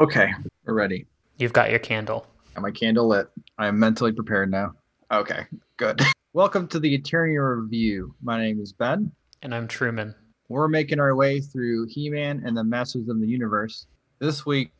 Okay, we're ready. You've got your candle. Got my candle lit. I am mentally prepared now. Okay, good. Welcome to the Eternia Review. My name is Ben. And I'm Truman. We're making our way through He Man and the Masters of the Universe. This week,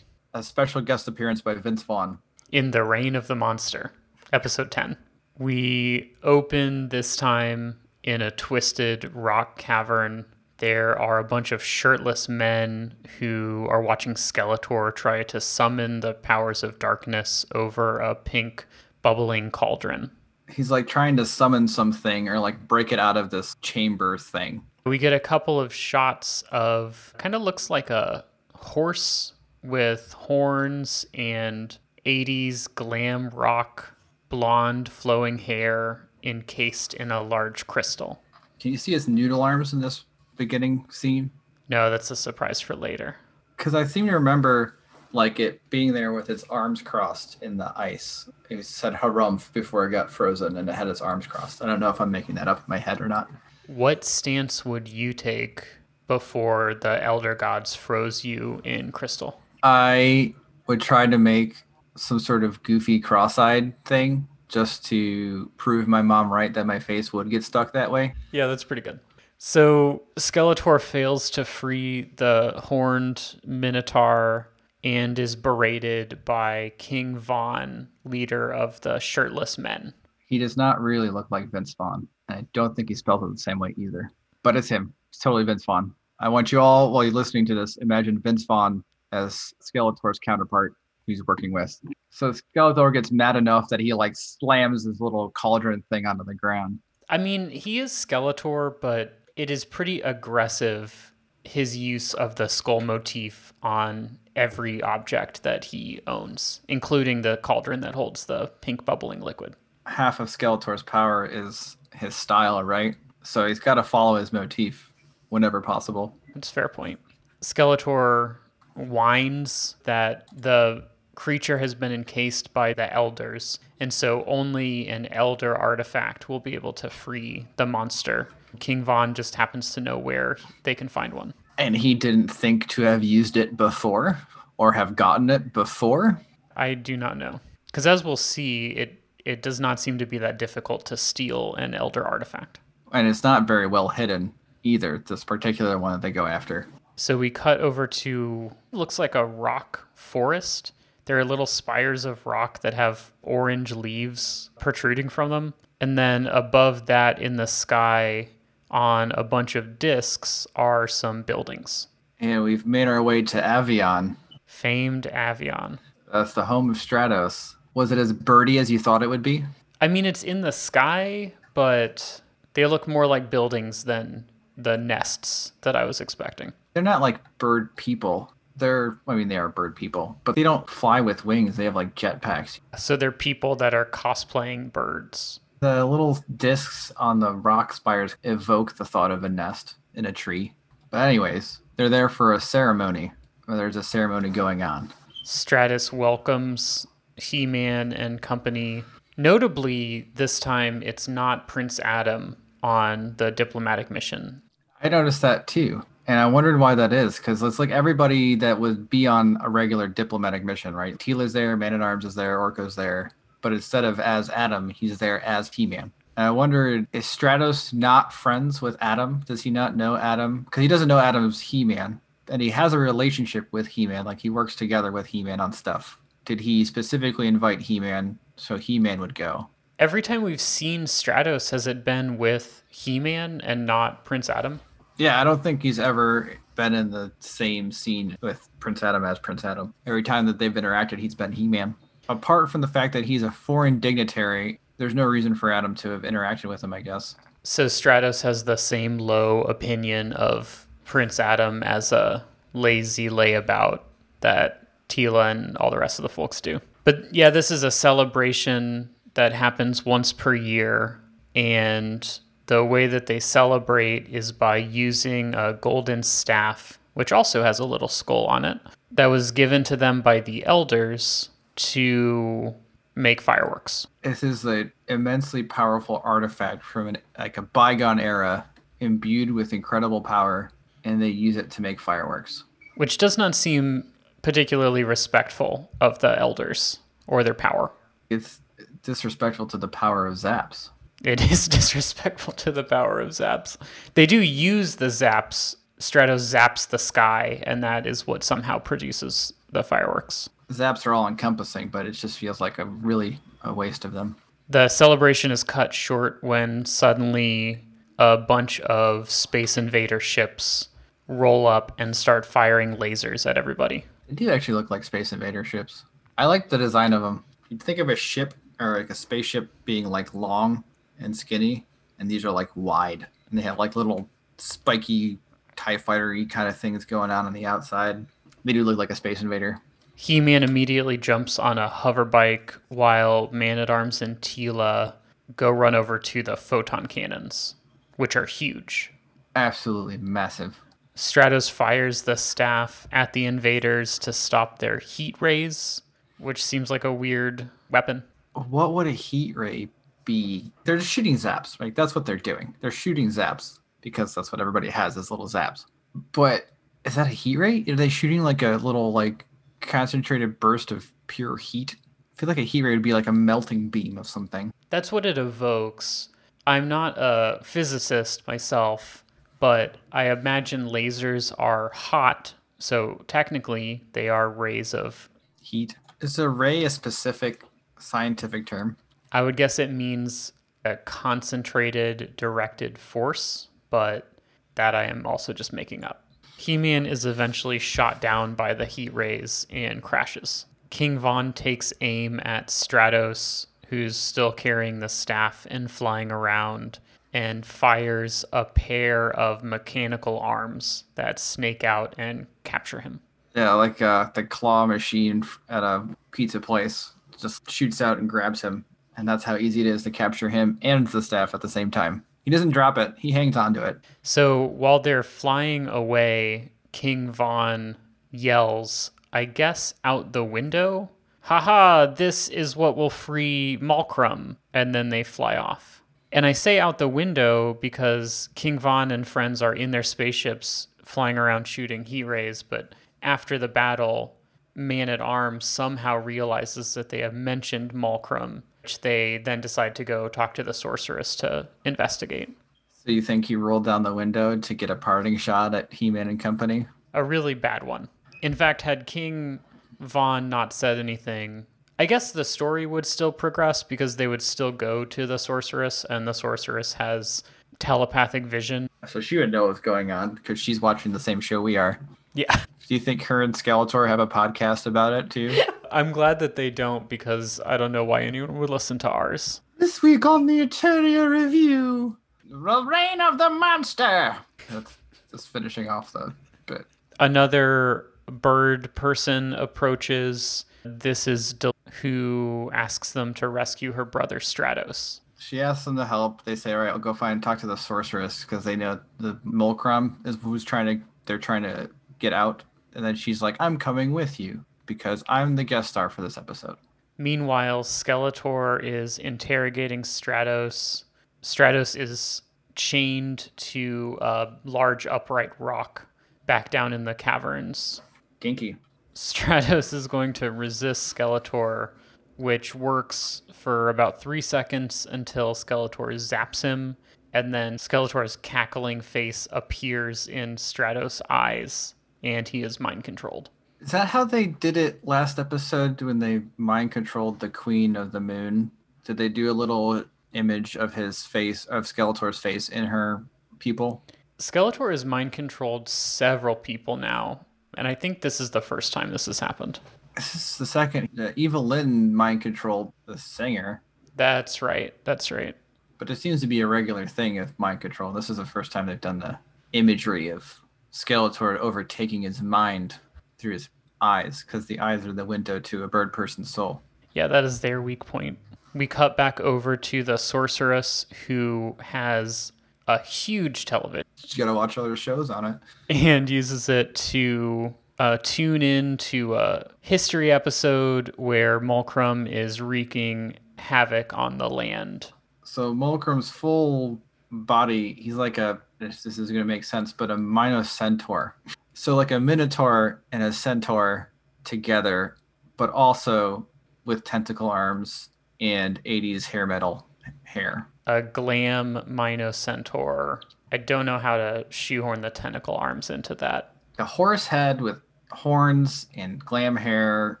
a special guest appearance by Vince Vaughn. In The Reign of the Monster, episode 10. We open this time in a twisted rock cavern there are a bunch of shirtless men who are watching Skeletor try to summon the powers of darkness over a pink bubbling cauldron. He's like trying to summon something or like break it out of this chamber thing. We get a couple of shots of kind of looks like a horse with horns and 80s glam rock blonde flowing hair encased in a large crystal. Can you see his noodle arms in this beginning scene? No, that's a surprise for later. Because I seem to remember like it being there with its arms crossed in the ice. It said harumph before it got frozen and it had its arms crossed. I don't know if I'm making that up in my head or not. What stance would you take before the elder gods froze you in crystal? I would try to make some sort of goofy cross-eyed thing just to prove my mom right that my face would get stuck that way. Yeah, that's pretty good. So Skeletor fails to free the horned Minotaur and is berated by King Von, leader of the shirtless men. He does not really look like Vince Vaughn. I don't think he spelled it the same way either. But it's him. It's totally Vince Vaughn. I want you all, while you're listening to this, imagine Vince Vaughn as Skeletor's counterpart he's working with. So Skeletor gets mad enough that he like slams his little cauldron thing onto the ground. I mean, he is Skeletor, but it is pretty aggressive his use of the skull motif on every object that he owns, including the cauldron that holds the pink bubbling liquid. Half of Skeletor's power is his style, right? So he's got to follow his motif whenever possible. That's fair point. Skeletor whines that the creature has been encased by the elders, and so only an elder artifact will be able to free the monster. King Von just happens to know where they can find one. And he didn't think to have used it before or have gotten it before? I do not know. Because as we'll see, it, it does not seem to be that difficult to steal an elder artifact. And it's not very well hidden either, this particular one that they go after. So we cut over to looks like a rock forest. There are little spires of rock that have orange leaves protruding from them. And then above that in the sky on a bunch of discs are some buildings. And we've made our way to Avion. Famed Avion. That's the home of Stratos. Was it as birdy as you thought it would be? I mean, it's in the sky, but they look more like buildings than the nests that I was expecting. They're not like bird people. They're, I mean, they are bird people, but they don't fly with wings. They have like jetpacks. So they're people that are cosplaying birds. The little discs on the rock spires evoke the thought of a nest in a tree. But, anyways, they're there for a ceremony. There's a ceremony going on. Stratos welcomes He Man and company. Notably, this time it's not Prince Adam on the diplomatic mission. I noticed that too. And I wondered why that is, because it's like everybody that would be on a regular diplomatic mission, right? Teela's there, Man at Arms is there, Orko's there but instead of as Adam, he's there as He-Man. And I wonder, is Stratos not friends with Adam? Does he not know Adam? Because he doesn't know Adam's He-Man, and he has a relationship with He-Man. Like he works together with He-Man on stuff. Did he specifically invite He-Man so He-Man would go? Every time we've seen Stratos, has it been with He-Man and not Prince Adam? Yeah, I don't think he's ever been in the same scene with Prince Adam as Prince Adam. Every time that they've interacted, he's been He-Man apart from the fact that he's a foreign dignitary, there's no reason for Adam to have interacted with him, I guess. So Stratos has the same low opinion of Prince Adam as a lazy layabout that Teela and all the rest of the folks do. But yeah, this is a celebration that happens once per year. And the way that they celebrate is by using a golden staff, which also has a little skull on it, that was given to them by the elders to make fireworks. This is an immensely powerful artifact from an, like a bygone era, imbued with incredible power, and they use it to make fireworks. Which does not seem particularly respectful of the elders or their power. It's disrespectful to the power of zaps. It is disrespectful to the power of zaps. They do use the zaps. Stratos zaps the sky, and that is what somehow produces the fireworks. Zaps are all encompassing, but it just feels like a really a waste of them. The celebration is cut short when suddenly a bunch of Space Invader ships roll up and start firing lasers at everybody. They do actually look like Space Invader ships. I like the design of them. You'd think of a ship or like a spaceship being like long and skinny, and these are like wide, and they have like little spiky Tie Fighter-y kind of things going on on the outside. They do look like a Space Invader. He Man immediately jumps on a hover bike while Man at Arms and Teela go run over to the photon cannons, which are huge. Absolutely massive. Stratos fires the staff at the invaders to stop their heat rays, which seems like a weird weapon. What would a heat ray be? They're just shooting zaps, right? That's what they're doing. They're shooting zaps because that's what everybody has is little zaps. But is that a heat ray? Are they shooting like a little like concentrated burst of pure heat? I feel like a heat ray would be like a melting beam of something. That's what it evokes. I'm not a physicist myself, but I imagine lasers are hot, so technically they are rays of Heat. Is a ray a specific scientific term? I would guess it means a concentrated directed force, but that I am also just making up. He-Man is eventually shot down by the heat rays and crashes. King Von takes aim at Stratos, who's still carrying the staff and flying around, and fires a pair of mechanical arms that snake out and capture him. Yeah, like uh, the claw machine at a pizza place just shoots out and grabs him, and that's how easy it is to capture him and the staff at the same time. He doesn't drop it; he hangs onto it. So while they're flying away, King Von yells, I guess, out the window, Haha, this is what will free Mulcrum. And then they fly off. And I say out the window because King Von and friends are in their spaceships flying around shooting heat rays, but after the battle, Man at Arms somehow realizes that they have mentioned Mulcrum, which they then decide to go talk to the sorceress to investigate. So you think he rolled down the window to get a parting shot at He-Man and Company? A really bad one. In fact, had King Von not said anything, I guess the story would still progress because they would still go to the sorceress, and the sorceress has telepathic vision. So she would know what's going on because she's watching the same show we are. Yeah. Do you think her and Skeletor have a podcast about it too? I'm glad that they don't because I don't know why anyone would listen to ours. this week on the Eternia Review, the reign of the monster. That's just finishing off the bit. Another bird person approaches. This is Del- who asks them to rescue her brother Stratos. She asks them to help. They say, "All right, I'll go find talk to the sorceress because they know the Mulcrum is who's trying to. They're trying to get out." And then she's like, "I'm coming with you because I'm the guest star for this episode." Meanwhile, Skeletor is interrogating Stratos. Stratos is chained to a large upright rock back down in the caverns. Dinky. Stratos is going to resist Skeletor, which works for about three seconds until Skeletor zaps him, and then Skeletor's cackling face appears in Stratos' eyes, and he is mind controlled. Is that how they did it last episode when they mind controlled the Queen of the Moon? Did they do a little image of his face, of Skeletor's face in her people? Skeletor has mind controlled several people now, and I think this is the first time this has happened. This is the second. Uh, Evil-Lyn mind controlled the singer, That's right. That's right. but it seems to be a regular thing of mind control. This is the first time they've done the imagery of Skeletor overtaking his mind through his eyes, because the eyes are the window to a bird person's soul. Yeah, that is their weak point. We cut back over to the sorceress who has a huge television She's gotta watch other shows on it. and uses it to uh, tune in to a history episode where Mulcrum is wreaking havoc on the land. So Mulcrum's full body, he's like a this, this is gonna make sense, but a Minocentaur. So like a Minotaur and a Centaur together, but also with tentacle arms and 80s hair metal hair. A glam Minocentaur. I don't know how to shoehorn the tentacle arms into that. A horse head with horns and glam hair,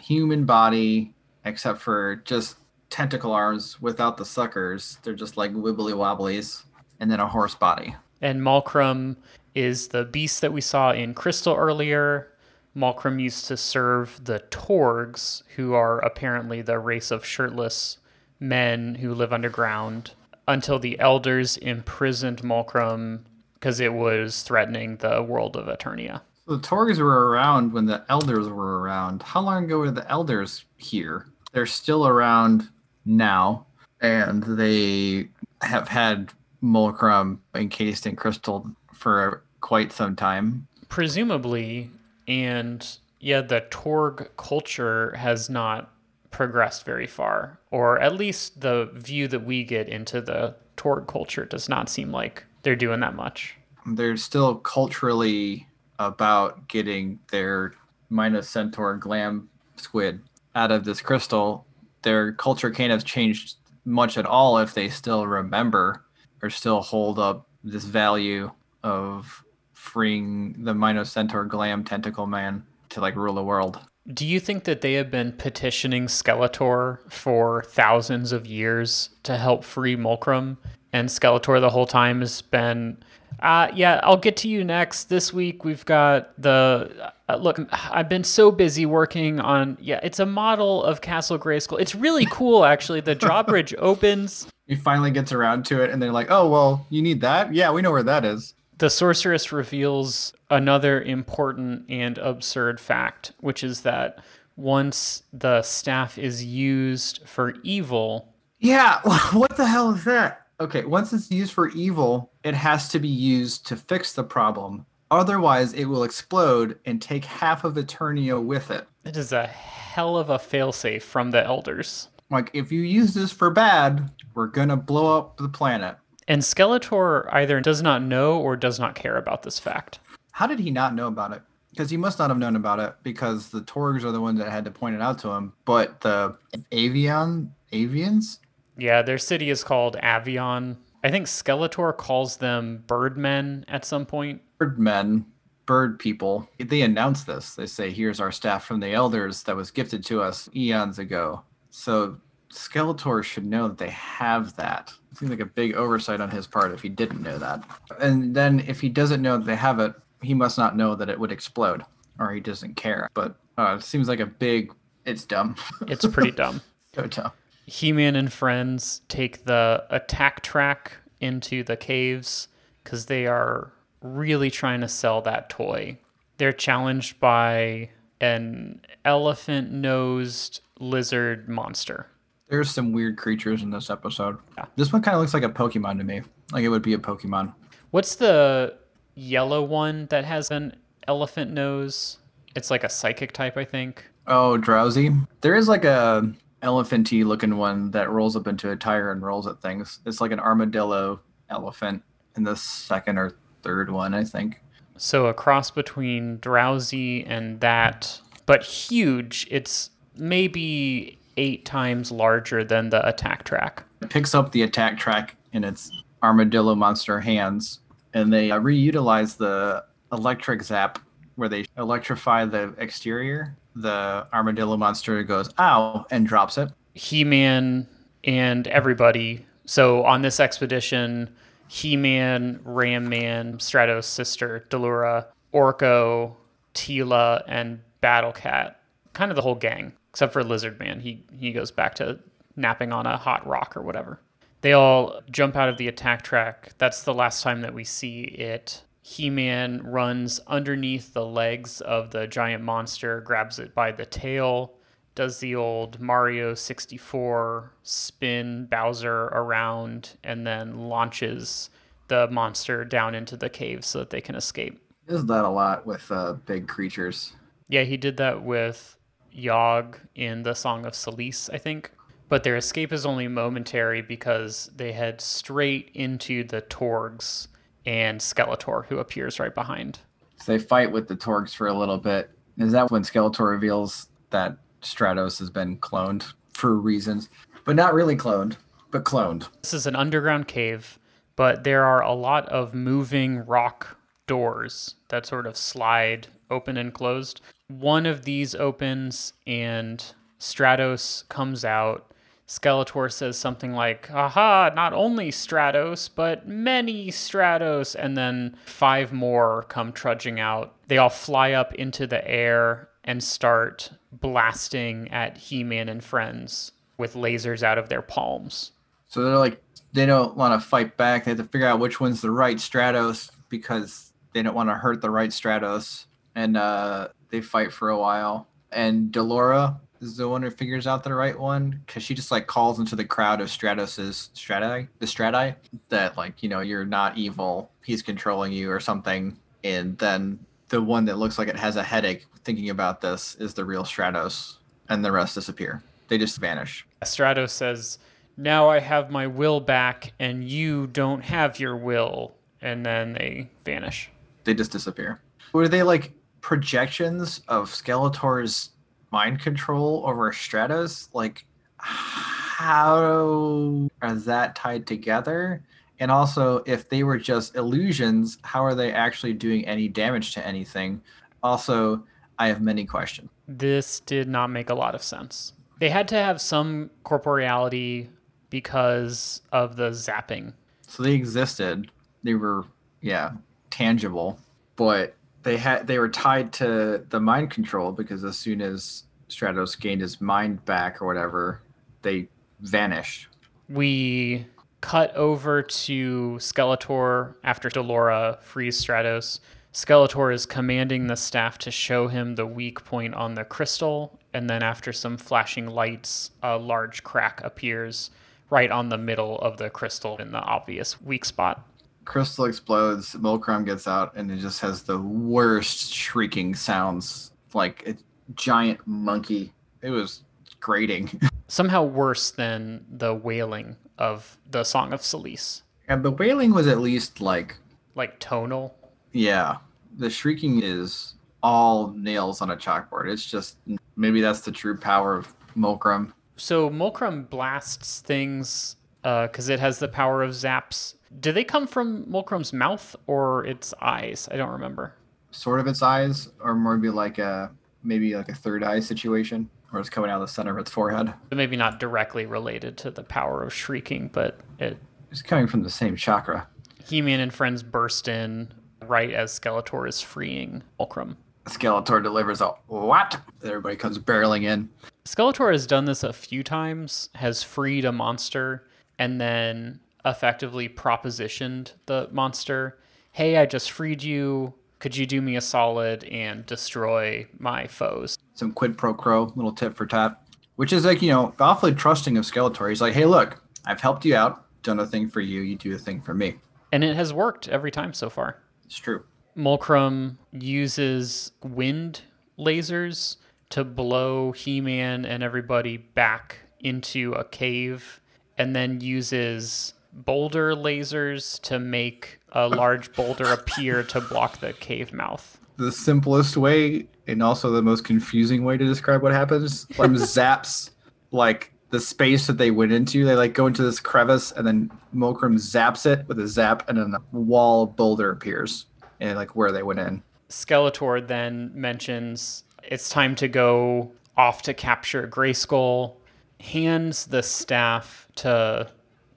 human body, except for just tentacle arms without the suckers. They're just like wibbly wobblies, and then a horse body. And Mulcrum is the beast that we saw in Crystal earlier. Mulcrum used to serve the Torgs, who are apparently the race of shirtless men who live underground, until the elders imprisoned Mulcrum because it was threatening the world of Eternia. So the Torgs were around when the elders were around. How long ago were the elders here? They're still around now, and they have had Mulcrum encased in crystal for quite some time. Presumably, and yeah, the Torg culture has not progressed very far, or at least the view that we get into the Torg culture does not seem like they're doing that much. They're still culturally about getting their minus centaur glam squid out of this crystal. Their culture can't have changed much at all if they still remember or still hold up this value of freeing the Minocentaur glam tentacle man to like rule the world. Do you think that they have been petitioning Skeletor for thousands of years to help free Mulcrum? And Skeletor the whole time has been, uh, yeah, I'll get to you next. This week we've got the, uh, look, I've been so busy working on, yeah, it's a model of Castle Grayskull. It's really cool, actually. The drawbridge opens. He finally gets around to it and they're like, oh, well, you need that? Yeah, we know where that is. The sorceress reveals another important and absurd fact, which is that once the staff is used for evil. Yeah, what the hell is that? Okay, once it's used for evil, it has to be used to fix the problem. Otherwise, it will explode and take half of Eternia with it. It is a hell of a failsafe from the elders. Like, if you use this for bad, we're gonna blow up the planet. And Skeletor either does not know or does not care about this fact. How did he not know about it? Because he must not have known about it because the Torgs are the ones that had to point it out to him. But the Avian, Avians? Yeah, their city is called Avion. I think Skeletor calls them birdmen at some point. Birdmen, bird people. They announce this. They say, here's our staff from the elders that was gifted to us eons ago. So Skeletor should know that they have that. It seems like a big oversight on his part if he didn't know that. And then if he doesn't know that they have it, he must not know that it would explode, or he doesn't care. But uh, it seems like a big. It's dumb. It's pretty dumb. so dumb. He-Man and friends take the attack track into the caves because they are really trying to sell that toy. They're challenged by an elephant-nosed lizard monster. There's some weird creatures in this episode. Yeah. This one kind of looks like a Pokemon to me. Like it would be a Pokemon. What's the yellow one that has an elephant nose? It's like a psychic type, I think. Oh, Drowzee. There is like a elephanty looking one that rolls up into a tire and rolls at things. It's like an armadillo elephant in the second or third one, I think. So a cross between Drowzee and that, but huge. It's maybe eight times larger than the attack track. It picks up the attack track in its armadillo monster hands, and they uh, reutilize the electric zap where they electrify the exterior. The armadillo monster goes ow and drops it. He Man and everybody. So on this expedition, He Man, Ram Man, Stratos' sister, Delora, Orko, Teela, and Battle Cat. Kind of the whole gang except for Lizard Man. He he goes back to napping on a hot rock or whatever. They all jump out of the attack track. That's the last time that we see it. He Man runs underneath the legs of the giant monster, grabs it by the tail, does the old Mario 64 spin Bowser around, and then launches the monster down into the cave so that they can escape. Does that a lot with uh, big creatures? Yeah, he did that with Yogg in the Song of Celice, I think. But their escape is only momentary because they head straight into the Torgs and Skeletor, who appears right behind. So they fight with the Torgs for a little bit, Is that when Skeletor reveals that Stratos has been cloned for reasons, but not really cloned, but cloned? This is an underground cave, but there are a lot of moving rock doors that sort of slide open and closed. One of these opens and Stratos comes out. Skeletor says something like, Aha, not only Stratos, but many Stratos. And then five more come trudging out. They all fly up into the air and start blasting at He Man and friends with lasers out of their palms. So they're like, they don't want to fight back. They have to figure out which one's the right Stratos because they don't want to hurt the right Stratos. And uh, they fight for a while. And Delora is the one who figures out the right one because she just like calls into the crowd of Stratos's Strati, the Strati, that like, you know, you're not evil. He's controlling you or something. And then the one that looks like it has a headache thinking about this is the real Stratos. And the rest disappear. They just vanish. Stratos says, Now I have my will back, and you don't have your will. And then they vanish. They just disappear. Were they like projections of Skeletor's mind control over Stratos? Like, how are that tied together? And also, if they were just illusions, how are they actually doing any damage to anything? Also, I have many questions. This did not make a lot of sense. They had to have some corporeality because of the zapping. So they existed. They were, yeah, tangible, but they had they were tied to the mind control because as soon as Stratos gained his mind back or whatever, they vanished. We cut over to Skeletor after Delora frees Stratos. Skeletor is commanding the staff to show him the weak point on the crystal, and then after some flashing lights, a large crack appears right on the middle of the crystal in the obvious weak spot. Crystal explodes, Mulcrum gets out, and it just has the worst shrieking sounds like a giant monkey. It was grating. Somehow worse than the wailing of the Song of Solace. and the wailing was at least like Like tonal. Yeah, the shrieking is all nails on a chalkboard. It's just maybe that's the true power of Mulcrum. So Mulcrum blasts things uh, because it has the power of zaps. Do they come from Mulcrum's mouth or its eyes? I don't remember. Sort of its eyes, or maybe like a maybe like a third eye situation, where it's coming out of the center of its forehead. Maybe not directly related to the power of shrieking, but it. It's coming from the same chakra. He-Man and friends burst in right as Skeletor is freeing Mulcrum. Skeletor delivers a what? Everybody comes barreling in. Skeletor has done this a few times, has freed a monster, and then effectively propositioned the monster. Hey, I just freed you. Could you do me a solid and destroy my foes? Some quid pro quo, little tip for tat, which is like you know awfully trusting of Skeletor. He's like, hey, look, I've helped you out, done a thing for you, you do a thing for me. And it has worked every time so far. It's true. Mulcrum uses wind lasers to blow He Man and everybody back into a cave, and then uses boulder lasers to make a large boulder appear to block the cave mouth. the simplest way and also the most confusing way to describe what happens. One zaps like the space that they went into. They like go into this crevice and then Mulcrum zaps it with a zap and then a wall boulder appears and like where they went in. Skeletor then mentions it's time to go off to capture Grayskull, hands the staff to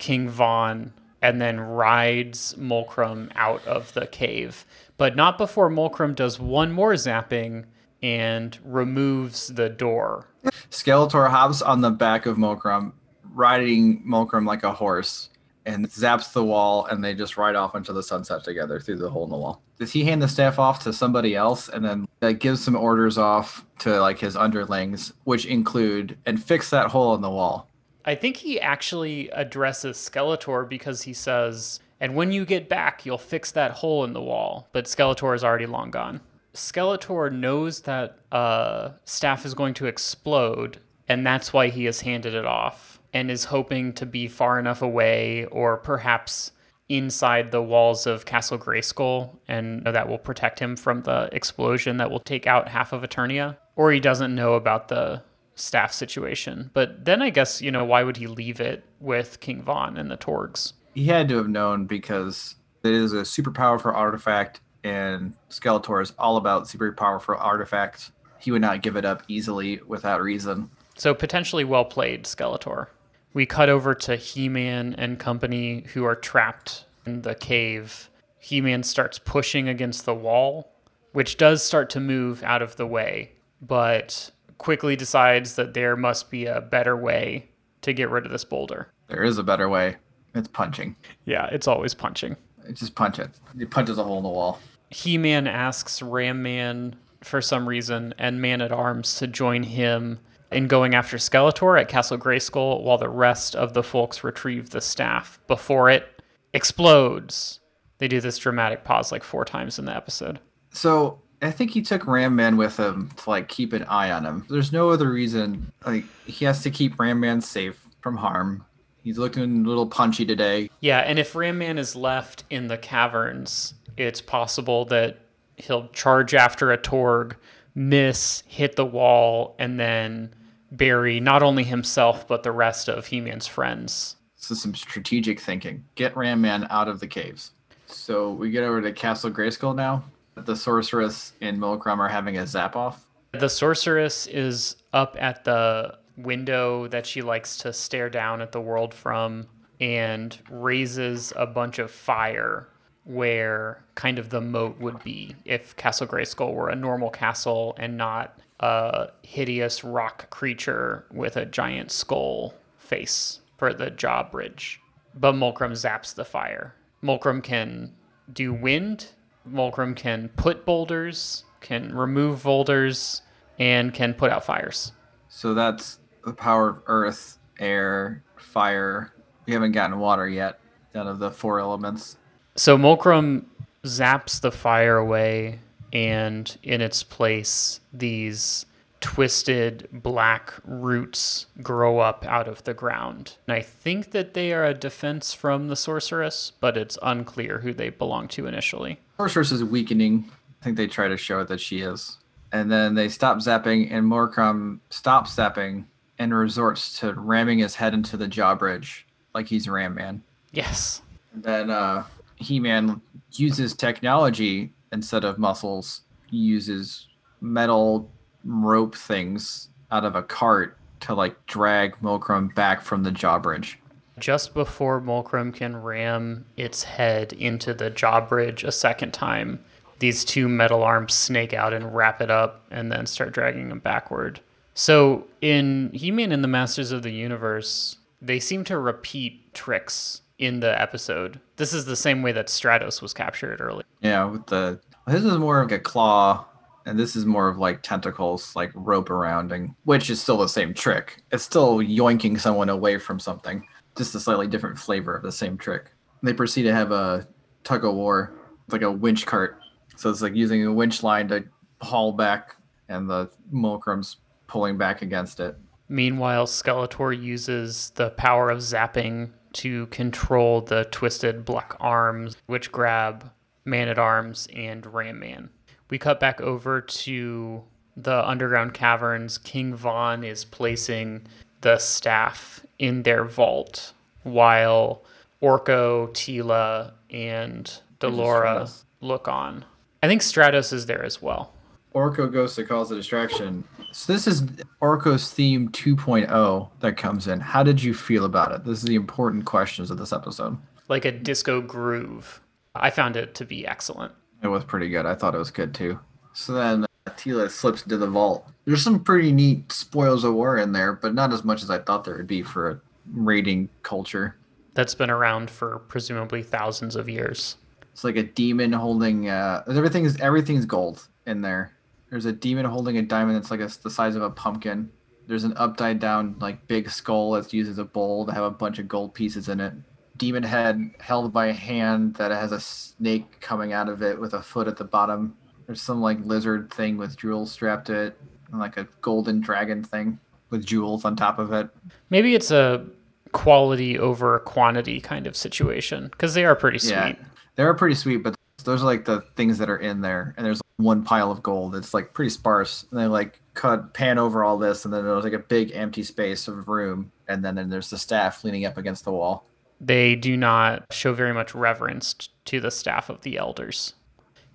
King Von, and then rides Mulcrum out of the cave. But not before Mulcrum does one more zapping and removes the door. Skeletor hops on the back of Mulcrum, riding Mulcrum like a horse, and zaps the wall, and they just ride off into the sunset together through the hole in the wall. Does he hand the staff off to somebody else, and then like, gives some orders off to like his underlings, which include and fix that hole in the wall? I think he actually addresses Skeletor because he says, and when you get back, you'll fix that hole in the wall. But Skeletor is already long gone. Skeletor knows that uh, Staff is going to explode, and that's why he has handed it off and is hoping to be far enough away or perhaps inside the walls of Castle Grayskull and that will protect him from the explosion that will take out half of Eternia, or he doesn't know about the staff situation. But then I guess, you know, why would he leave it with King Von and the Torgs? He had to have known because it is a super powerful artifact, and Skeletor is all about super powerful artifacts. He would not give it up easily without reason. So potentially well played, Skeletor. We cut over to He Man and company who are trapped in the cave. He Man starts pushing against the wall, which does start to move out of the way, but quickly decides that there must be a better way to get rid of this boulder. There is a better way. It's punching. Yeah, it's always punching. just punch it. He punches a hole in the wall. He Man asks Ram Man for some reason and Man at Arms to join him in going after Skeletor at Castle Grayskull while the rest of the folks retrieve the staff before it explodes. They do this dramatic pause like four times in the episode. So I think he took Ram Man with him to like keep an eye on him. There's no other reason. Like he has to keep Ram Man safe from harm. He's looking a little punchy today. Yeah, and if Ram Man is left in the caverns, it's possible that he'll charge after a Torg, miss, hit the wall, and then bury not only himself but the rest of He-Man's friends. So some strategic thinking. Get Ram Man out of the caves. So we get over to Castle Grayskull now. The sorceress and Mulcrum are having a zap off. The sorceress is up at the window that she likes to stare down at the world from and raises a bunch of fire where kind of the moat would be if Castle Grayskull were a normal castle and not a hideous rock creature with a giant skull face for the drawbridge. But Mulcrum zaps the fire. Mulcrum can do wind, Mulcrum can put boulders, can remove boulders, and can put out fires. So that's the power of earth, air, fire. We haven't gotten water yet out of the four elements. So Mulcrum zaps the fire away, and in its place, these twisted black roots grow up out of the ground. And I think that they are a defense from the sorceress, but it's unclear who they belong to initially. Sorceress is weakening. I think they try to show it that she is. And then they stop zapping, and Mulcrum stops zapping and resorts to ramming his head into the drawbridge like he's Ram Man. Yes. And then uh, He Man uses technology instead of muscles. He uses metal rope things out of a cart to like drag Mulcrum back from the drawbridge. Just before Mulcrum can ram its head into the drawbridge a second time, these two metal arms snake out and wrap it up and then start dragging him backward. So in He-Man and the Masters of the Universe, they seem to repeat tricks in the episode. This is the same way that Stratos was captured early. Yeah, with the this is more of like a claw, and this is more of like tentacles, like rope arounding, which is still the same trick. It's still yoinking someone away from something, just a slightly different flavor of the same trick. They proceed to have a tug of war, like a winch cart. So it's like using a winch line to haul back, and the Mulcrum's pulling back against it. Meanwhile, Skeletor uses the power of zapping to control the twisted black arms, which grab Man at Arms and Ram Man. We cut back over to the underground caverns. King Von is placing the staff in their vault while Orko, Teela, and Delora look on. I think Stratos is there as well. Orko goes to cause a distraction. So this is Orko's theme 2.0 that comes in. How did you feel about it? This is the important questions of this episode. Like a disco groove. I found it to be excellent. It was pretty good. I thought it was good too. So then uh, Teela slips into the vault. There's some pretty neat spoils of war in there, but not as much as I thought there would be for a raiding culture. That's been around for presumably thousands of years. It's like a demon holding. Uh, everything's everything's gold in there. There's a demon holding a diamond that's like a, the size of a pumpkin. There's an upside down like big skull that's used as a bowl to have a bunch of gold pieces in it. Demon head held by a hand that has a snake coming out of it with a foot at the bottom. There's some like lizard thing with jewels strapped to it, and like a golden dragon thing with jewels on top of it. Maybe it's a quality over quantity kind of situation because they are pretty sweet. Yeah, they're pretty sweet, but those are like the things that are in there. And there's one pile of gold. It's like pretty sparse. And they like cut pan over all this, and then there's like a big empty space of room, and then, then there's the staff leaning up against the wall. They do not show very much reverence to the staff of the elders.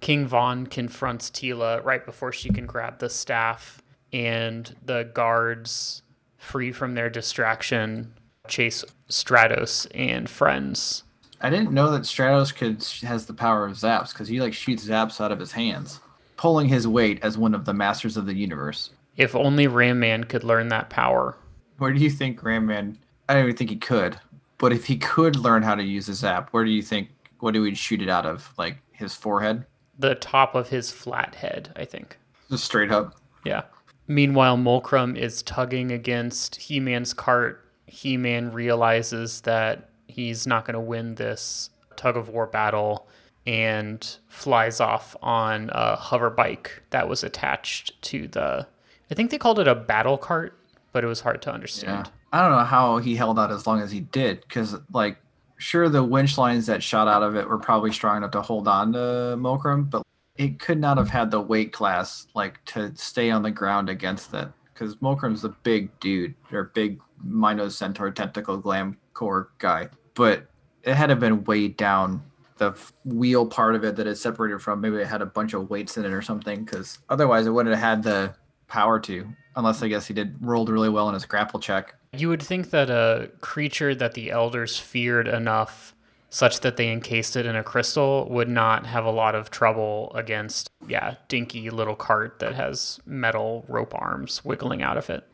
King Von confronts Teela right before she can grab the staff, and the guards, free from their distraction, chase Stratos and friends. I didn't know that Stratos could has the power of zaps because he like shoots zaps out of his hands, pulling his weight as one of the masters of the universe. If only Ram Man could learn that power. Where do you think Ram Man? I don't even think he could. But if he could learn how to use a zap, where do you think? What do we shoot it out of? Like his forehead? The top of his flat head, I think. Just straight up. Yeah. Meanwhile, Mulcrum is tugging against He Man's cart. He Man realizes that he's not going to win this tug of war battle and flies off on a hover bike that was attached to the. I think they called it a battle cart, but it was hard to understand. Yeah. I don't know how he held out as long as he did because, like, sure, the winch lines that shot out of it were probably strong enough to hold on to Mulcrum, but it could not have had the weight class like to stay on the ground against it because Mulcrum's a big dude or big Mino Centaur tentacle glam core guy, but it had to have been weighed down. The wheel part of it that is separated from maybe it had a bunch of weights in it or something because otherwise it wouldn't have had the power to unless I guess he did rolled really well in his grapple check. You would think that a creature that the elders feared enough such that they encased it in a crystal would not have a lot of trouble against, yeah, dinky little cart that has metal rope arms wiggling out of it.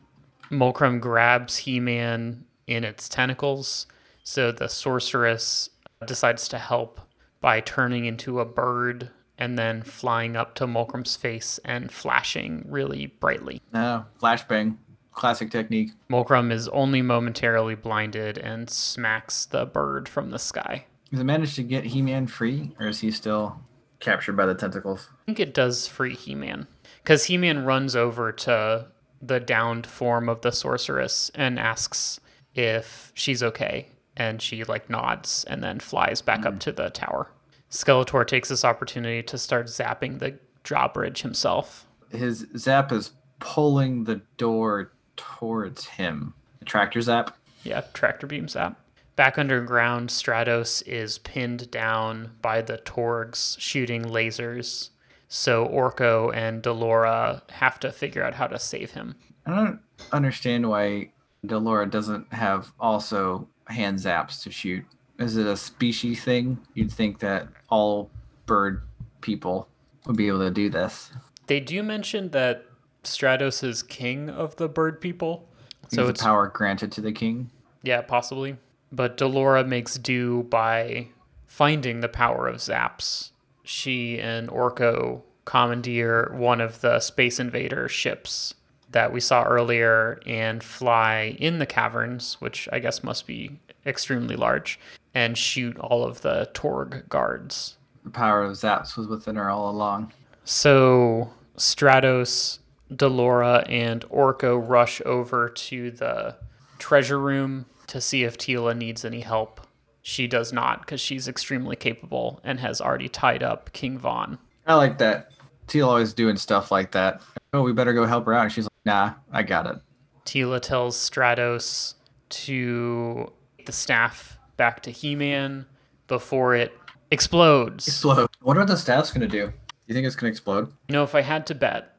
Mulcrum grabs He Man in its tentacles, so the sorceress decides to help by turning into a bird and then flying up to Mulcrum's face and flashing really brightly. No, flashbang. Classic technique. Mulcrum is only momentarily blinded and smacks the bird from the sky. Does it manage to get He Man free, or is he still captured by the tentacles? I think it does free He Man. Because He Man runs over to the downed form of the sorceress and asks if she's okay. And she like nods and then flies back mm. up to the tower. Skeletor takes this opportunity to start zapping the drawbridge himself. His zap is pulling the door towards him. The tractor zap? Yeah, tractor beam zap. Back underground, Stratos is pinned down by the Torgs shooting lasers. So Orko and Delora have to figure out how to save him. I don't understand why Delora doesn't have also hand zaps to shoot. Is it a species thing? You'd think that all bird people would be able to do this. They do mention that Stratos is king of the bird people. So it's power granted to the king. Yeah, possibly. But Delora makes do by finding the power of Zaps. She and Orko commandeer one of the Space Invader ships that we saw earlier and fly in the caverns, which I guess must be extremely large, and shoot all of the Torg guards. The power of Zaps was within her all along. So Stratos Delora and Orko rush over to the treasure room to see if Teela needs any help. She does not because she's extremely capable and has already tied up King Von. I like that. Teela always doing stuff like that. Oh, we better go help her out. She's like, nah, I got it. Teela tells Stratos to the staff back to He Man before it explodes. Explode. What are the staffs going to do? You think it's going to explode? You know, if I had to bet,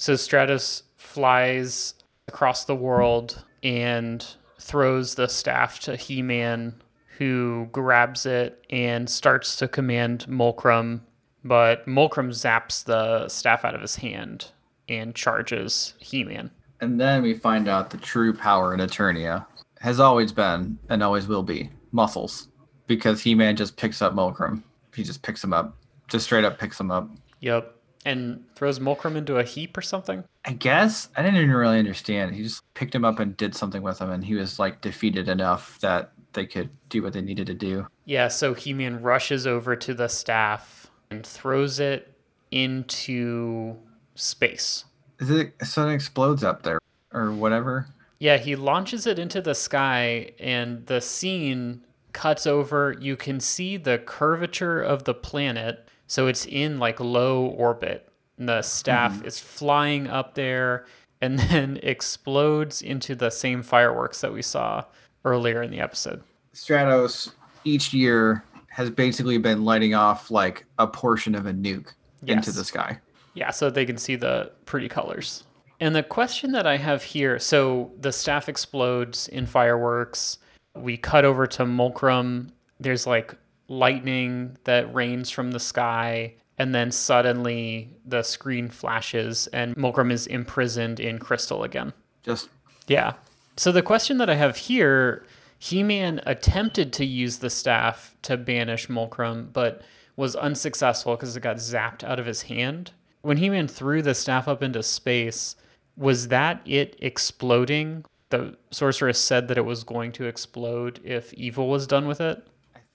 so Stratos flies across the world and throws the staff to He Man, who grabs it and starts to command Mulcrum. But Mulcrum zaps the staff out of his hand and charges He Man. And then we find out the true power in Eternia has always been and always will be muscles. Because He Man just picks up Mulcrum. He just picks him up. Just straight up picks him up. Yep and throws Mulcrum into a heap or something? I guess. I didn't even really understand. He just picked him up and did something with him, and he was like defeated enough that they could do what they needed to do. Yeah, so He Man rushes over to the staff and throws it into space. Is it so it explodes up there or whatever? Yeah, he launches it into the sky, and the scene cuts over. You can see the curvature of the planet. So it's in like low orbit. And the staff mm-hmm. is flying up there and then explodes into the same fireworks that we saw earlier in the episode. Stratos each year has basically been lighting off like a portion of a nuke yes. into the sky. Yeah, so they can see the pretty colors. And the question that I have here so the staff explodes in fireworks. We cut over to Mulcrum. There's like lightning that rains from the sky. And then suddenly the screen flashes and Mulcrum is imprisoned in crystal again. Just. Yeah. So the question that I have here He Man attempted to use the staff to banish Mulcrum, but was unsuccessful because it got zapped out of his hand. When He Man threw the staff up into space, was that it exploding? The sorceress said that it was going to explode if evil was done with it.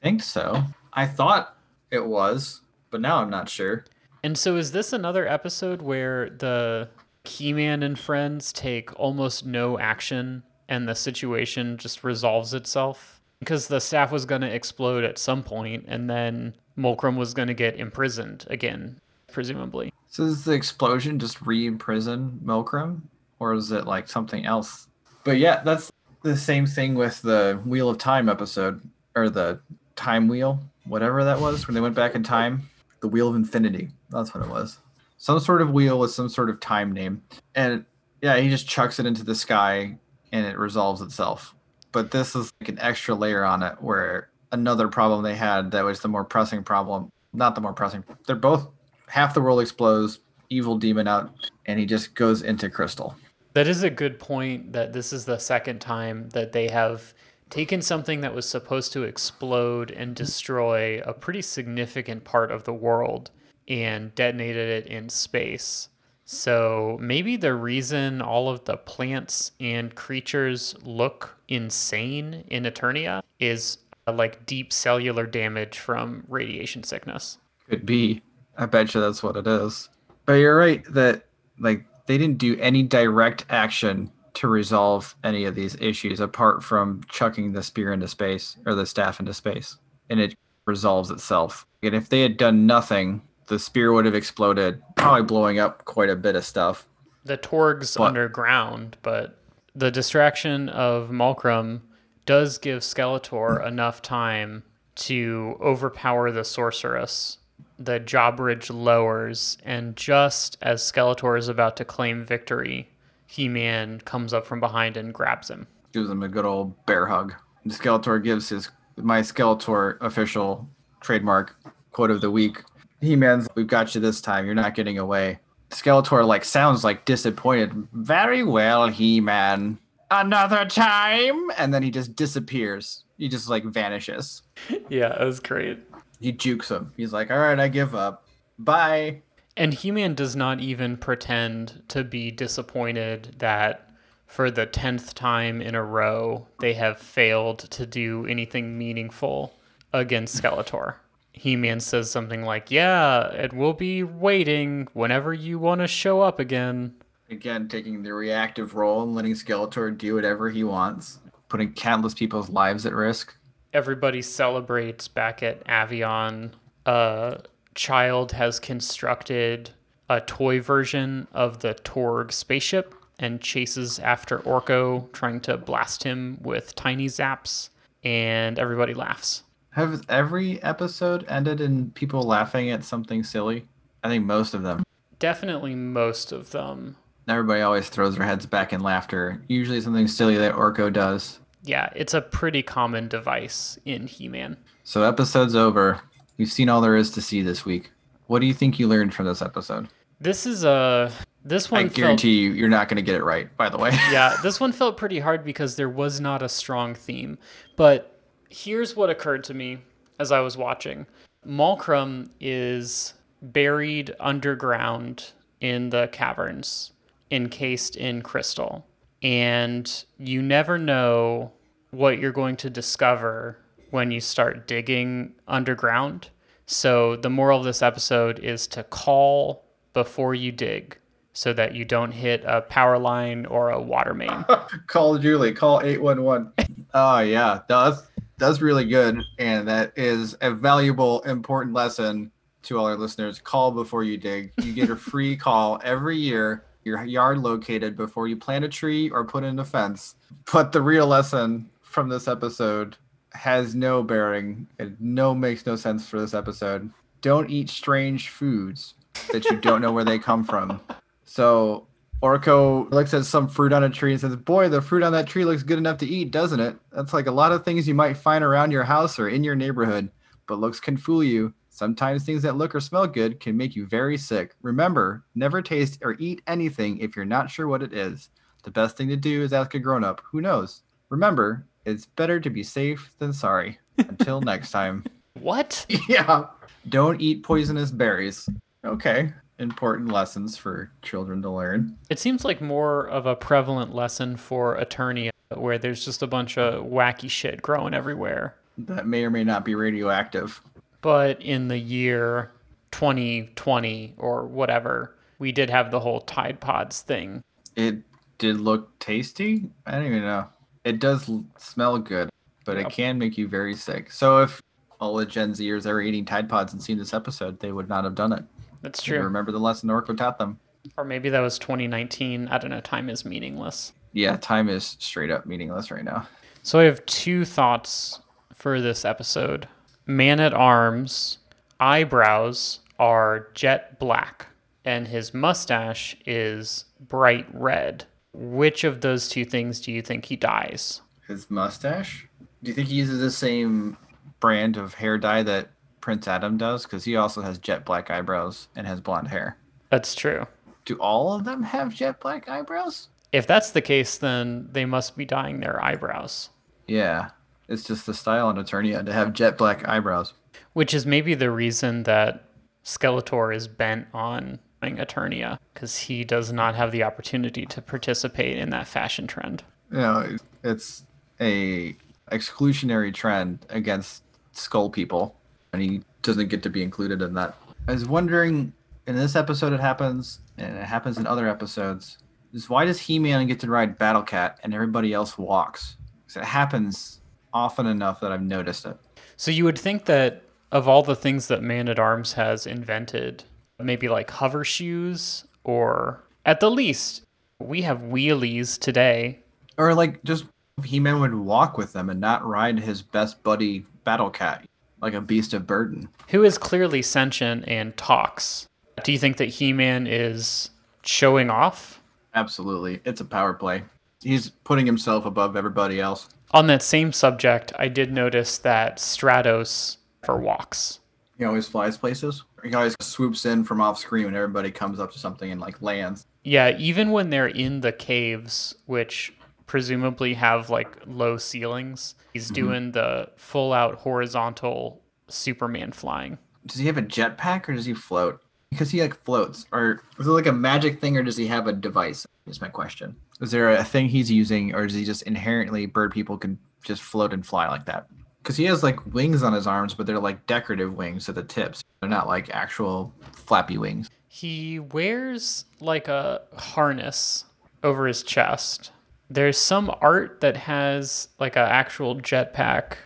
I think so. I thought it was, but now I'm not sure. And so, is this another episode where the He Man and friends take almost no action and the situation just resolves itself? Because the staff was going to explode at some point, and then Mulcrum was going to get imprisoned again, presumably. So does the explosion just re-imprison Mulcrum, or is it like something else? But yeah, that's the same thing with the Wheel of Time episode, or the Time Wheel, whatever that was, when they went back in time. The Wheel of Infinity. That's what it was. Some sort of wheel with some sort of time name, and yeah, he just chucks it into the sky, and it resolves itself. But this is like an extra layer on it, where another problem they had that was the more pressing problem. Not the more pressing. They're both half the world explodes, evil demon out, and he just goes into crystal. That is a good point that this is the second time that they have taken something that was supposed to explode and destroy a pretty significant part of the world and detonated it in space. So maybe the reason all of the plants and creatures look insane in Eternia is uh, like deep cellular damage from radiation sickness. Could be. I bet you that's what it is. But you're right that like they didn't do any direct action to resolve any of these issues apart from chucking the spear into space or the staff into space. And it resolves itself. And if they had done nothing, the spear would have exploded, probably blowing up quite a bit of stuff. The Torg's but, underground, but the distraction of Mulcrum does give Skeletor hmm. enough time to overpower the sorceress the drawbridge lowers, and just as Skeletor is about to claim victory, He Man comes up from behind and grabs him. Gives him a good old bear hug. And Skeletor gives his my Skeletor official trademark quote of the week. He Man's, we've got you this time. You're not getting away. Skeletor like sounds like disappointed. Very well, He Man. Another time, and then he just disappears. He just like vanishes. Yeah, it was great. He jukes him. He's like, "All right, I give up. Bye." And He-Man does not even pretend to be disappointed that for the 10th time in a row they have failed to do anything meaningful against Skeletor. He-Man says something like, "Yeah, it will be waiting whenever you want to show up again." Again, taking the reactive role and letting Skeletor do whatever he wants, putting countless people's lives at risk everybody celebrates back at Avion. A child has constructed a toy version of the Torg spaceship and chases after Orko, trying to blast him with tiny zaps, and everybody laughs. Have every episode ended in people laughing at something silly? I think most of them. Definitely most of them. Everybody always throws their heads back in laughter. Usually something silly that Orko does yeah, it's a pretty common device in He Man. So, episode's over. You've seen all there is to see this week. What do you think you learned from this episode? This is a. This one. I guarantee felt, you, you're not going to get it right. By the way. yeah, this one felt pretty hard because there was not a strong theme. But here's what occurred to me as I was watching. Mulcrum is buried underground in the caverns, encased in crystal and you never know what you're going to discover when you start digging underground. So, the moral of this episode is to call before you dig. so that you don't hit a power line or a water main. call Julie. Call eight one one. Oh yeah, that's that's really good, and that is a valuable, important lesson to all our listeners. Call before you dig. You get a free call every year. Your yard located before you plant a tree or put in a fence. But the real lesson from this episode has no bearing. It no makes no sense for this episode. Don't eat strange foods that you don't know where they come from. So Orko looks at some fruit on a tree and says, Boy, the fruit on that tree looks good enough to eat, doesn't it? That's like a lot of things you might find around your house or in your neighborhood, but looks can fool you. Sometimes things that look or smell good can make you very sick. Remember, never taste or eat anything if you're not sure what it is. The best thing to do is ask a grown up who knows. Remember, it's better to be safe than sorry. Until next time. What? Yeah. Don't eat poisonous berries. Okay. Important lessons for children to learn. It seems like more of a prevalent lesson for Eternia where there's just a bunch of wacky shit growing everywhere. That may or may not be radioactive. But in the year 2020 or whatever, we did have the whole Tide Pods thing. It did look tasty. I don't even know. It does smell good, but Yep. it can make you very sick. So if all the Gen Zers are eating Tide Pods and seen this episode, they would not have done it. That's They true. Remember the lesson Orko taught them. Or maybe that was 2019. I don't know. Time is meaningless. Yeah, time is straight up meaningless right now. So I have two thoughts for this episode. Man at Arms eyebrows are jet black, and his mustache is bright red. Which of those two things do you think he dyes? His mustache? Do you think he uses the same brand of hair dye that Prince Adam does? Because he also has jet black eyebrows and has blonde hair. That's true. Do all of them have jet black eyebrows? If that's the case, then they must be dyeing their eyebrows, Yeah. It's just the style on Eternia to have jet black eyebrows. which is maybe the reason that Skeletor is bent on doing Eternia, because he does not have the opportunity to participate in that fashion trend. You know, it's a exclusionary trend against skull people, and he doesn't get to be included in that. I was wondering, in this episode it happens, and it happens in other episodes, is why does He-Man get to ride Battle Cat and everybody else walks? 'Cause it happens often enough that I've noticed it. So you would think that of all the things that Man at Arms has invented, maybe like hover shoes, or at the least, we have wheelies today. Or like just He-Man would walk with them and not ride his best buddy Battle Cat like a beast of burden. Who is clearly sentient and talks. Do you think that He Man is showing off? Absolutely. It's a power play. He's putting himself above everybody else. On that same subject, I did notice that Stratos for walks. He always flies places. He always swoops in from off screen when everybody comes up to something and like lands. Yeah, even when they're in the caves, which presumably have like low ceilings, he's mm-hmm. doing the full out horizontal Superman flying. Does he have a jetpack or does he float? Because he like floats. Or is it like a magic thing or does he have a device? Is my question. Is there a thing he's using or is he just inherently bird people can just float and fly like that? Because he has like wings on his arms, but they're like decorative wings at the tips. They're not like actual flappy wings. He wears like a harness over his chest. There's some art that has like an actual jetpack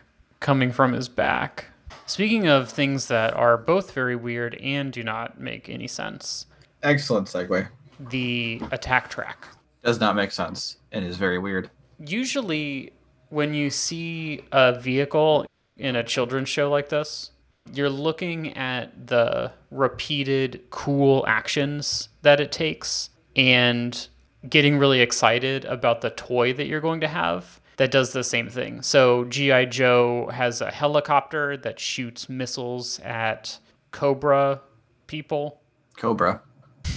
coming from his back. Speaking of things that are both very weird and do not make any sense, Excellent segue. the attack track. Does not make sense and is very weird. Usually, when you see a vehicle in a children's show like this, you're looking at the repeated cool actions that it takes and getting really excited about the toy that you're going to have that does the same thing. So, G.I. Joe has a helicopter that shoots missiles at Cobra people. Cobra.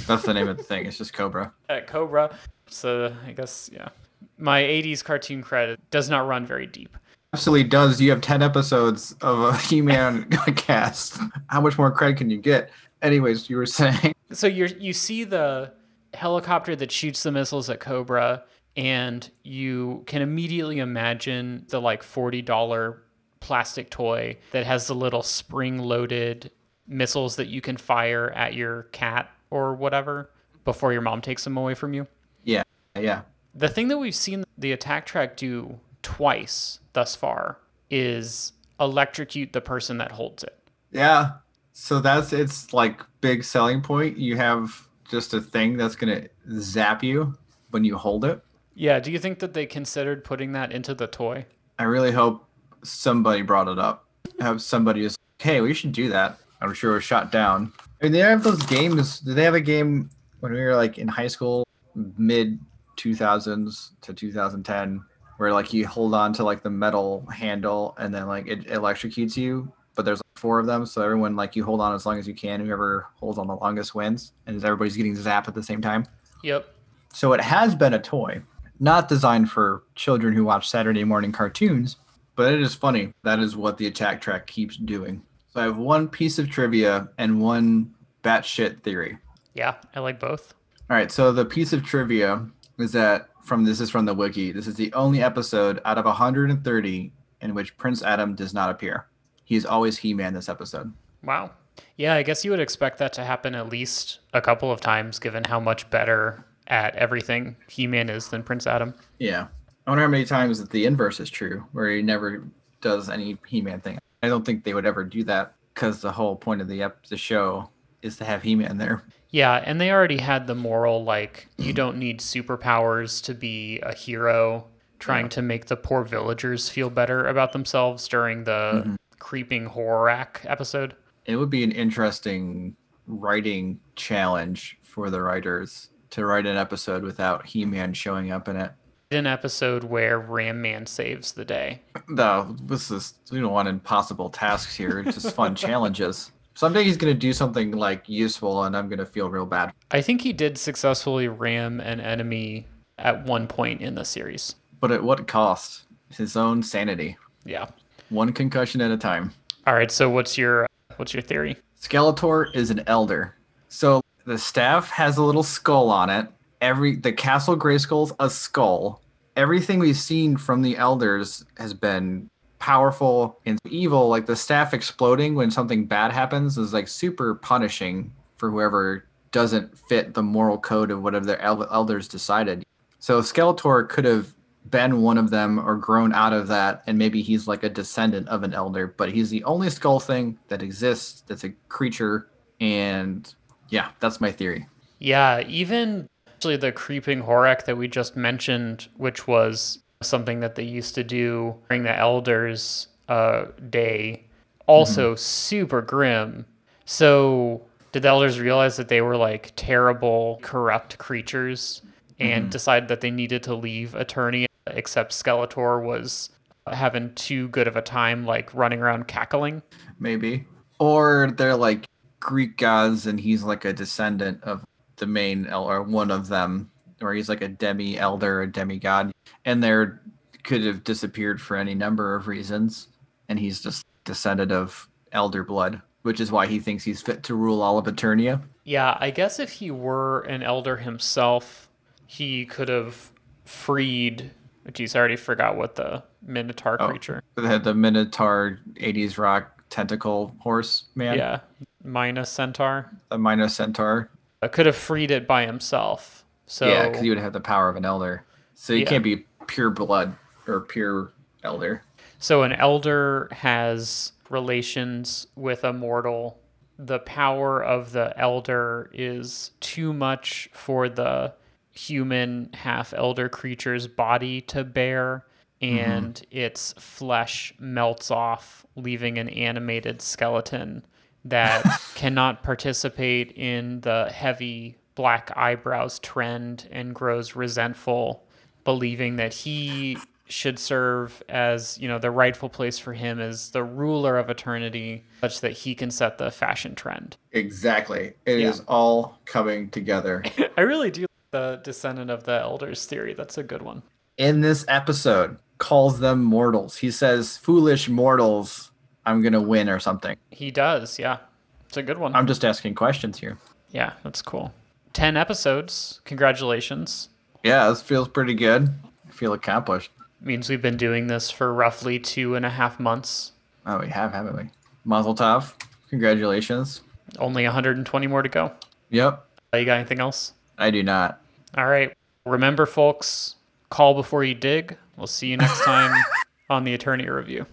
That's the name of the thing. It's just Cobra. At Cobra. So, I guess, yeah. My 80s cartoon credit does not run very deep. Absolutely does. You have 10 episodes of a He Man cast. How much more credit can you get? Anyways, you were saying. so you you see the helicopter that shoots the missiles at Cobra, and you can immediately imagine the like forty dollar plastic toy that has the little spring loaded missiles that you can fire at your cat or whatever. before your mom takes them away from you. Yeah, yeah. The thing that we've seen the attack track do twice thus far is electrocute the person that holds it. Yeah. So that's its like big selling point. You have just a thing that's gonna zap you when you hold it. Yeah, do you think that they considered putting that into the toy? I really hope somebody brought it up. Have somebody is hey, we should do that. I'm sure it was shot down. I mean, they have those games. Did they have a game when we were like in high school, mid 2000s to 2010, where like you hold on to like the metal handle and then like it electrocutes you? But there's like four of them, so everyone like you hold on as long as you can. Whoever holds on the longest wins, and everybody's getting zapped at the same time. Yep. So it has been a toy, not designed for children who watch Saturday morning cartoons, but it is funny. That is what the attack track keeps doing. So I have one piece of trivia and one batshit theory. Yeah, I like both. All right, so the piece of trivia is that from this is from the wiki. This is the only episode out of 130 in which Prince Adam does not appear. He's always He-Man this episode. Wow. Yeah, I guess you would expect that to happen at least a couple of times given how much better at everything He-Man is than Prince Adam. Yeah. I wonder how many times that the inverse is true, where he never does any He-Man thing. I don't think they would ever do that because the whole point of the ep- the show is to have He-Man there. Yeah, and they already had the moral like you don't need superpowers to be a hero, trying Yeah. to make the poor villagers feel better about themselves during the mm-hmm. creeping Horak episode. It would be an interesting writing challenge for the writers to write an episode without He-Man showing up in it. An episode where Ram Man saves the day. No, this is we don't want impossible tasks here. Just fun challenges. Someday he's gonna do something like useful, and I'm gonna feel real bad. I think he did successfully ram an enemy at one point in the series. But at what cost? His own sanity. Yeah. One concussion at a time. All right. So what's your what's your theory? Skeletor is an elder. So the staff has a little skull on it. Every the Castle Grayskull's a skull. Everything we've seen from the elders has been powerful and evil. Like the staff exploding when something bad happens is like super punishing for whoever doesn't fit the moral code of whatever the el- elders decided. So Skeletor could have been one of them or grown out of that, and maybe he's like a descendant of an elder, but he's the only skull thing that exists that's a creature. And yeah, that's my theory. Yeah, even actually the creeping Horak that we just mentioned, which was something that they used to do during the Elders uh, Day, also super grim. So did the Elders realize that they were like terrible, corrupt creatures and decide that they needed to leave Eternia except Skeletor was having too good of a time, like running around cackling? Maybe. Or they're like Greek gods and he's like a descendant of the main or one of them, or he's like a demi elder, a demigod, and they're could have disappeared for any number of reasons, and he's just descendant of elder blood, which is why he thinks he's fit to rule all of Eternia. Yeah, I guess if he were an elder himself, he could have freed. Geez, I already forgot what the Minotaur Oh. creature. The, the Minotaur 80s rock tentacle horse man, Yeah, Mina Centaur. the Minos Centaur. Uh, could have freed it by himself. So yeah, because you would have the power of an elder. So you Yeah. can't be pure blood or pure elder. So an elder has relations with a mortal. The power of the elder is too much for the human half elder creature's body to bear, and mm-hmm. its flesh melts off, leaving an animated skeleton that cannot participate in the heavy black eyebrows trend and grows resentful, believing that he should serve as you know the rightful place for him as the ruler of Eternia such that he can set the fashion trend Exactly. It is Yeah. all coming together. i really do like the descendant of the elders theory that's a good one In this episode, calls them mortals. He says, "Foolish mortals, I'm gonna win" or something. he does yeah it's a good one I'm just asking questions here. yeah that's cool 10 episodes congratulations Yeah, this feels pretty good. I feel accomplished. means we've been doing this for roughly two and a half months Oh, we have, haven't we? Mazel tov. Congratulations. only 120 more to go Yep. Uh, you got anything else I do not. All right. Remember, folks, call before you dig. We'll see you next time on the Attorney Review.